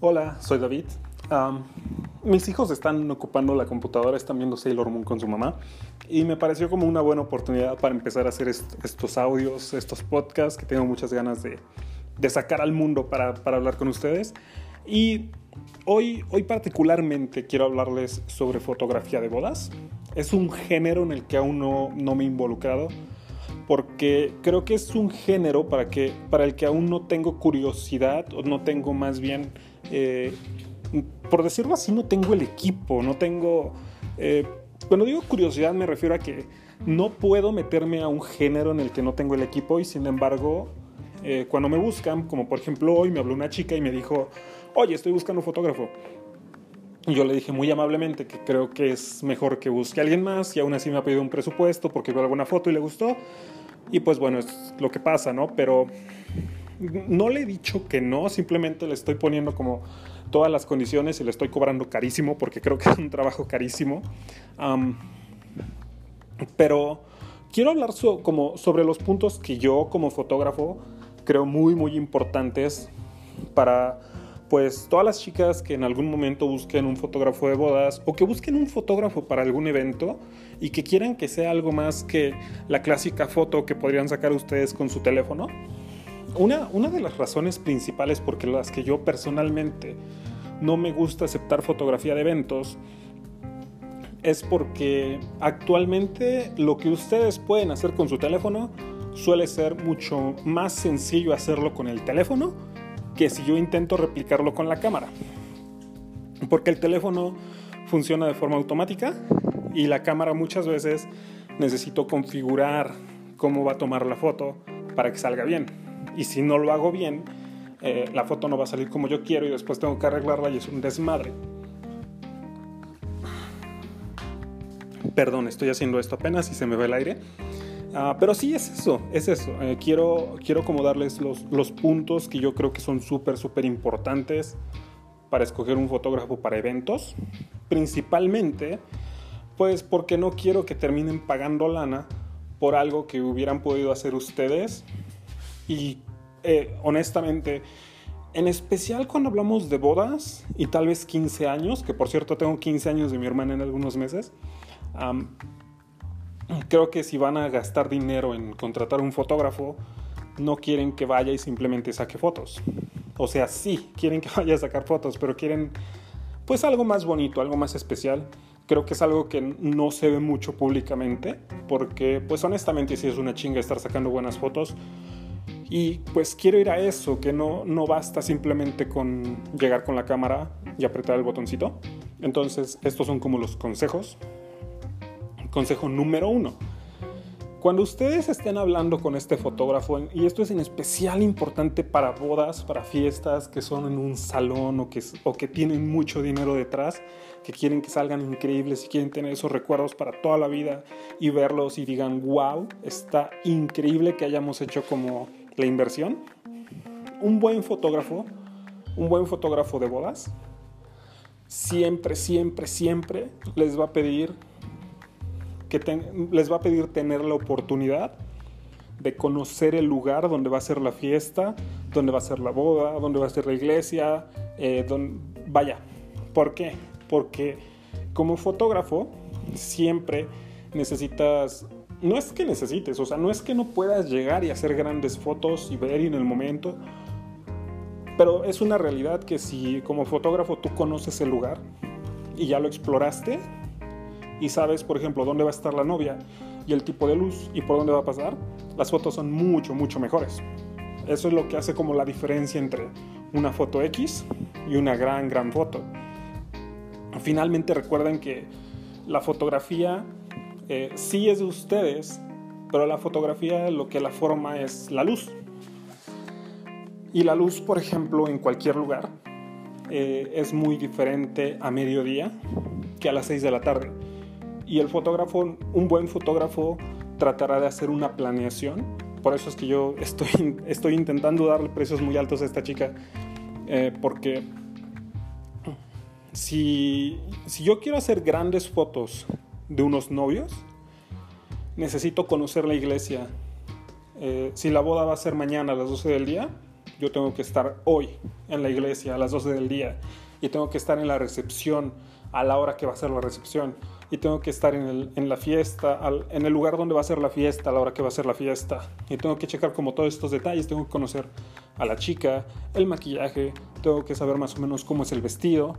Hola, soy David. Am, mis hijos están ocupando la computadora, están viendo Sailor Moon con su mamá y me pareció como una buena oportunidad para empezar a hacer est- estos audios, estos podcasts que tengo muchas ganas de, sacar al mundo para, para hablar con ustedes. Y hoy, hoy particularmente quiero hablarles sobre fotografía de bodas. Es un género en el que aún no, no me he involucrado porque creo que es un género para, que, para el que aún no tengo curiosidad o no tengo más bien, eh, por decirlo así, no tengo el equipo, no tengo... eh, cuando digo curiosidad me refiero a que no puedo meterme a un género en el que no tengo el equipo y sin embargo eh, cuando me buscan, como por ejemplo hoy me habló una chica y me dijo, oye, estoy buscando un fotógrafo. Y yo le dije muy amablemente que creo que es mejor que busque a alguien más y aún así me ha pedido un presupuesto porque vio alguna foto y le gustó. Y pues bueno, es lo que pasa, ¿no? Pero no le he dicho que no, simplemente le estoy poniendo como todas las condiciones y le estoy cobrando carísimo porque creo que es un trabajo carísimo. Pero quiero hablar como sobre los puntos que yo como fotógrafo creo muy muy importantes para pues todas las chicas que en algún momento busquen un fotógrafo de bodas o que busquen un fotógrafo para algún evento y que quieran que sea algo más que la clásica foto que podrían sacar ustedes con su teléfono. Una, de las razones principales por las que yo personalmente no me gusta aceptar fotografía de eventos es porque actualmente lo que ustedes pueden hacer con su teléfono suele ser mucho más sencillo hacerlo con el teléfono que si yo intento replicarlo con la cámara. Porque el teléfono funciona de forma automática y la cámara muchas veces necesito configurar cómo va a tomar la foto para que salga bien. Y si no lo hago bien, eh, la foto no va a salir como yo quiero y después tengo que arreglarla y es un desmadre. Perdón, estoy haciendo esto apenas y se me va el aire. Ah, pero sí es eso, es eso. Eh, quiero, quiero como darles los, los puntos que yo creo que son súper, súper importantes para escoger un fotógrafo para eventos. Principalmente, pues porque no quiero que terminen pagando lana por algo que hubieran podido hacer ustedes. Y eh, honestamente, en especial cuando hablamos de bodas y tal vez 15 años, que por cierto tengo 15 años de mi hermana en algunos meses. am, creo que si van a gastar dinero en contratar un fotógrafo, no quieren que vaya y simplemente saque fotos. O sea, sí, quieren que vaya a sacar fotos, pero quieren pues algo más bonito, algo más especial. Creo que es algo que no se ve mucho públicamente, porque pues honestamente sí es una chinga estar sacando buenas fotos. Y pues quiero ir a eso, que no, no basta simplemente con llegar con la cámara y apretar el botoncito. Entonces, estos son como los consejos Consejo número uno. Cuando ustedes estén hablando con este fotógrafo, y esto es en especial importante para bodas, para fiestas que son en un salón o que, o que tienen mucho dinero detrás, que quieren que salgan increíbles y quieren tener esos recuerdos para toda la vida y verlos y digan, wow, está increíble que hayamos hecho como la inversión. Un buen fotógrafo, un buen fotógrafo de bodas, siempre, siempre, siempre les va a pedir que les va a pedir tener la oportunidad de conocer el lugar donde va a ser la fiesta, donde va a ser la boda, donde va a ser la iglesia, eh, don- vaya. ¿Por qué? Porque como fotógrafo siempre necesitas, no es que necesites, o sea, no es que no puedas llegar y hacer grandes fotos y ver en el momento, pero es una realidad que si como fotógrafo tú conoces el lugar y ya lo exploraste, y sabes, por ejemplo, dónde va a estar la novia y el tipo de luz y por dónde va a pasar, las fotos son mucho, mucho mejores. Eso es lo que hace como la diferencia entre una foto X y una gran, gran foto. Finalmente recuerden que la fotografía eh, sí es de ustedes, pero la fotografía lo que la forma es la luz. Y la luz, por ejemplo, en cualquier lugar eh, es muy diferente a mediodía que a las 6 de la tarde y el fotógrafo, un buen fotógrafo tratará de hacer una planeación. Por eso es que yo estoy, estoy intentando darle precios muy altos a esta chica, eh, porque si, si yo quiero hacer grandes fotos de unos novios, necesito conocer la iglesia. Eh, si la boda va a ser mañana a las 12 del día, yo tengo que estar hoy en la iglesia a las 12 del día y tengo que estar en la recepción a la hora que va a ser la recepción y tengo que estar en, la fiesta, en el lugar donde va a ser la fiesta, a la hora que va a ser la fiesta y tengo que checar como todos estos detalles, tengo que conocer a la chica, el maquillaje, tengo que saber más o menos cómo es el vestido.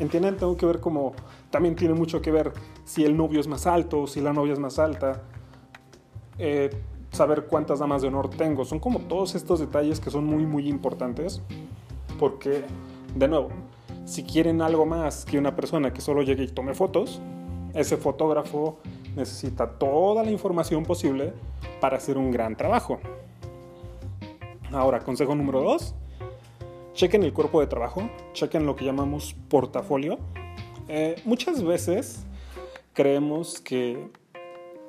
¿Entienden? Tengo que ver cómo también tiene mucho que ver si el novio es más alto, si la novia es más alta. Eh, saber cuántas damas de honor tengo. Son como todos estos detalles que son muy, muy importantes. Porque, de nuevo, si quieren algo más que una persona que solo llegue y tome fotos, ese fotógrafo necesita toda la información posible para hacer un gran trabajo. Ahora, consejo número dos, chequen el cuerpo de trabajo, chequen lo que llamamos portafolio. Eh, muchas veces creemos que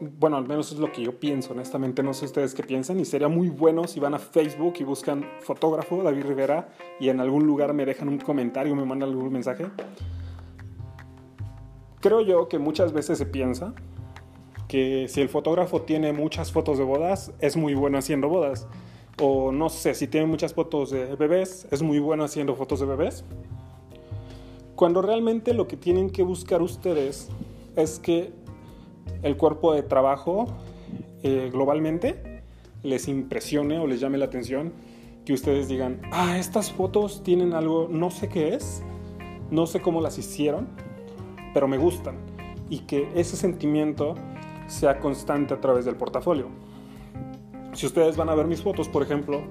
bueno, al menos es lo que yo pienso, honestamente, no sé ustedes qué piensan, y sería muy bueno si van a Facebook y buscan fotógrafo David Rivera y en algún lugar me dejan un comentario, me mandan algún mensaje. Creo yo que muchas veces se piensa que si el fotógrafo tiene muchas fotos de bodas, es muy bueno haciendo bodas. O no sé, si tiene muchas fotos de bebés, es muy bueno haciendo fotos de bebés. Cuando realmente lo que tienen que buscar ustedes es que el cuerpo de trabajo eh, globalmente les impresione o les llame la atención, que ustedes digan, ah, estas fotos tienen algo, no sé qué es, no sé cómo las hicieron, pero me gustan. Y que ese sentimiento sea constante a través del portafolio. Si ustedes van a ver mis fotos, por ejemplo,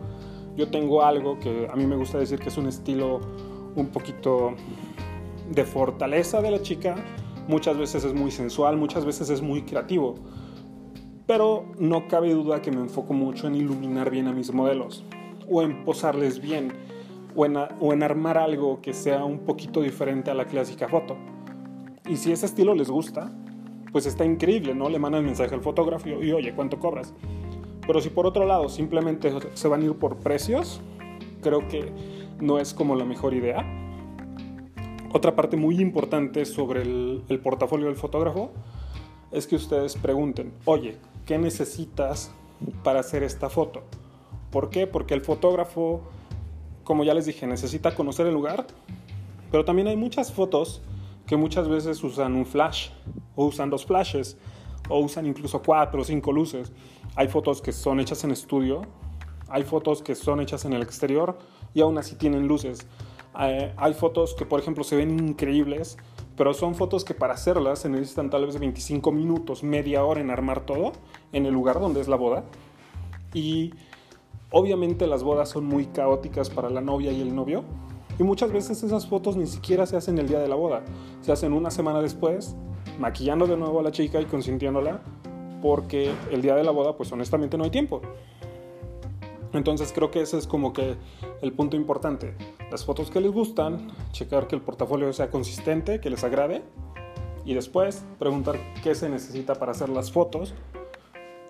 yo tengo algo que a mí me gusta decir que es un estilo un poquito de fortaleza de la chica, muchas veces es muy sensual, muchas veces es muy creativo. Pero no cabe duda que me enfoco mucho en iluminar bien a mis modelos, o en posarles bien, o en, armar algo que sea un poquito diferente a la clásica foto. Y si ese estilo les gusta, pues está increíble, ¿no? Le mandan mensaje al fotógrafo y, oye, ¿cuánto cobras? Pero si por otro lado simplemente se van a ir por precios, creo que no es como la mejor idea. Otra parte muy importante sobre el, portafolio del fotógrafo es que ustedes pregunten, oye, ¿qué necesitas para hacer esta foto? ¿Por qué? Porque el fotógrafo, como ya les dije, necesita conocer el lugar, pero también hay muchas fotos que muchas veces usan un flash o usan dos flashes o usan incluso cuatro o cinco luces. Hay fotos que son hechas en estudio, hay fotos que son hechas en el exterior y aún así tienen luces. Eh, hay fotos que, por ejemplo, se ven increíbles, pero son fotos que para hacerlas se necesitan tal vez 25 minutos, media hora en armar todo en el lugar donde es la boda. Y obviamente las bodas son muy caóticas para la novia y el novio. Y muchas veces esas fotos ni siquiera se hacen el día de la boda. Se hacen una semana después, maquillando de nuevo a la chica y consintiéndola, porque el día de la boda, pues honestamente no hay tiempo. Entonces creo que ese es como que el punto importante. Las fotos que les gustan, checar que el portafolio sea consistente, que les agrade y después preguntar qué se necesita para hacer las fotos.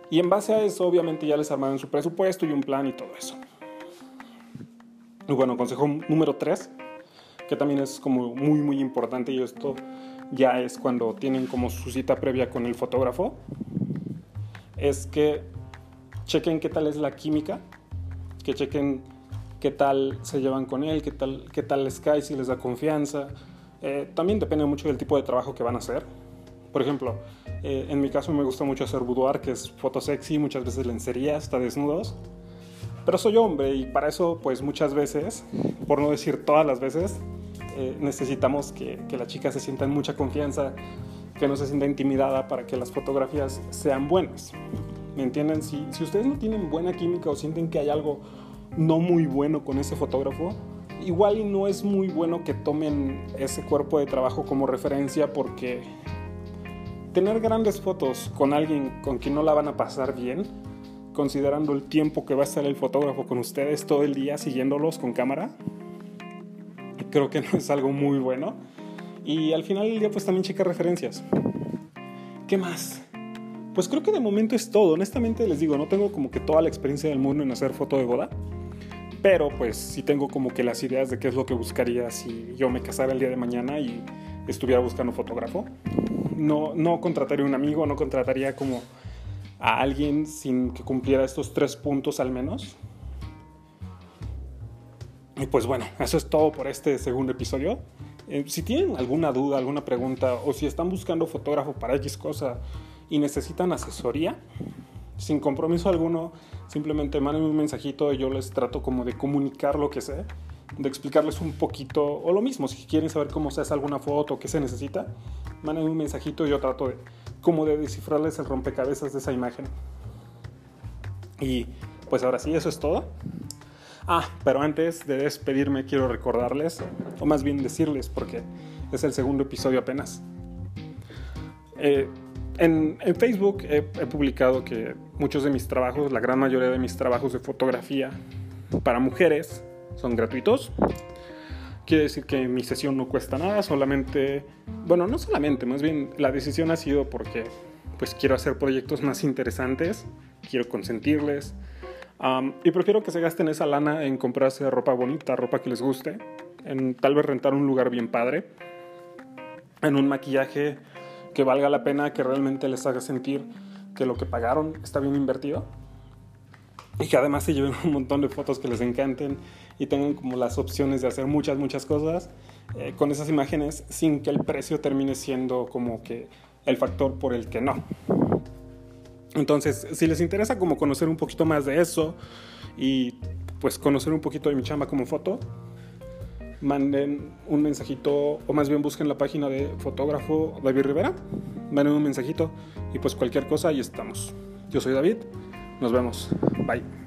Y en base a eso obviamente ya les armaron su presupuesto y un plan y todo eso. Y bueno, consejo número 3, que también es como muy muy importante y esto ya es cuando tienen como su cita previa con el fotógrafo, es que chequen qué tal es la química que chequen qué tal se llevan con él, qué tal, qué tal les cae, si les da confianza. Eh, también depende mucho del tipo de trabajo que van a hacer. Por ejemplo, eh, en mi caso me gusta mucho hacer boudoir, que es foto sexy, muchas veces lencería, hasta desnudos. Pero soy hombre y para eso, pues muchas veces, por no decir todas las veces, eh, necesitamos que, que, la chica se sienta en mucha confianza, que no se sienta intimidada para que las fotografías sean buenas. ¿Me entienden? Si, si ustedes no tienen buena química o sienten que hay algo no muy bueno con ese fotógrafo, igual y no es muy bueno que tomen ese cuerpo de trabajo como referencia porque tener grandes fotos con alguien con quien no la van a pasar bien, considerando el tiempo que va a estar el fotógrafo con ustedes todo el día siguiéndolos con cámara, creo que no es algo muy bueno. Y al final del día pues también checa referencias. ¿Qué más? Pues creo que de momento es todo. Honestamente les digo, no tengo como que toda la experiencia del mundo en hacer foto de boda. Pero pues sí tengo como que las ideas de qué es lo que buscaría si yo me casara el día de mañana y estuviera buscando fotógrafo. No, no contrataría un amigo, no contrataría como a alguien sin que cumpliera estos tres puntos al menos. Y pues bueno, eso es todo por este segundo episodio. Eh, si tienen alguna duda, alguna pregunta o si están buscando fotógrafo para X cosa y necesitan asesoría, sin compromiso alguno, simplemente mándenme un mensajito y yo les trato como de comunicar lo que sé, de explicarles un poquito, o lo mismo, si quieren saber cómo se hace alguna foto o qué se necesita, mándenme un mensajito y yo trato como de descifrarles el rompecabezas de esa imagen. Y pues ahora sí, eso es todo. Ah, pero antes de despedirme quiero recordarles, o más bien decirles, porque es el segundo episodio apenas. Eh, en, Facebook he, publicado que muchos de mis trabajos, la gran mayoría de mis trabajos de fotografía para mujeres son gratuitos. Quiere decir que mi sesión no cuesta nada, solamente, bueno, no solamente, más bien la decisión ha sido porque pues quiero hacer proyectos más interesantes, quiero consentirles, y prefiero que se gasten esa lana en comprarse ropa bonita, ropa que les guste, en tal vez rentar un lugar bien padre, en un maquillaje que valga la pena, que realmente les haga sentir que lo que pagaron está bien invertido. Y que además se lleven un montón de fotos que les encanten y tengan como las opciones de hacer muchas, muchas cosas eh, con esas imágenes sin que el precio termine siendo como que el factor por el que no. Entonces, si les interesa como conocer un poquito más de eso y pues conocer un poquito de mi chamba como foto, manden un mensajito o más bien busquen la página de fotógrafo David Rivera, manden un mensajito y pues cualquier cosa ahí estamos. Yo soy David, nos vemos, bye.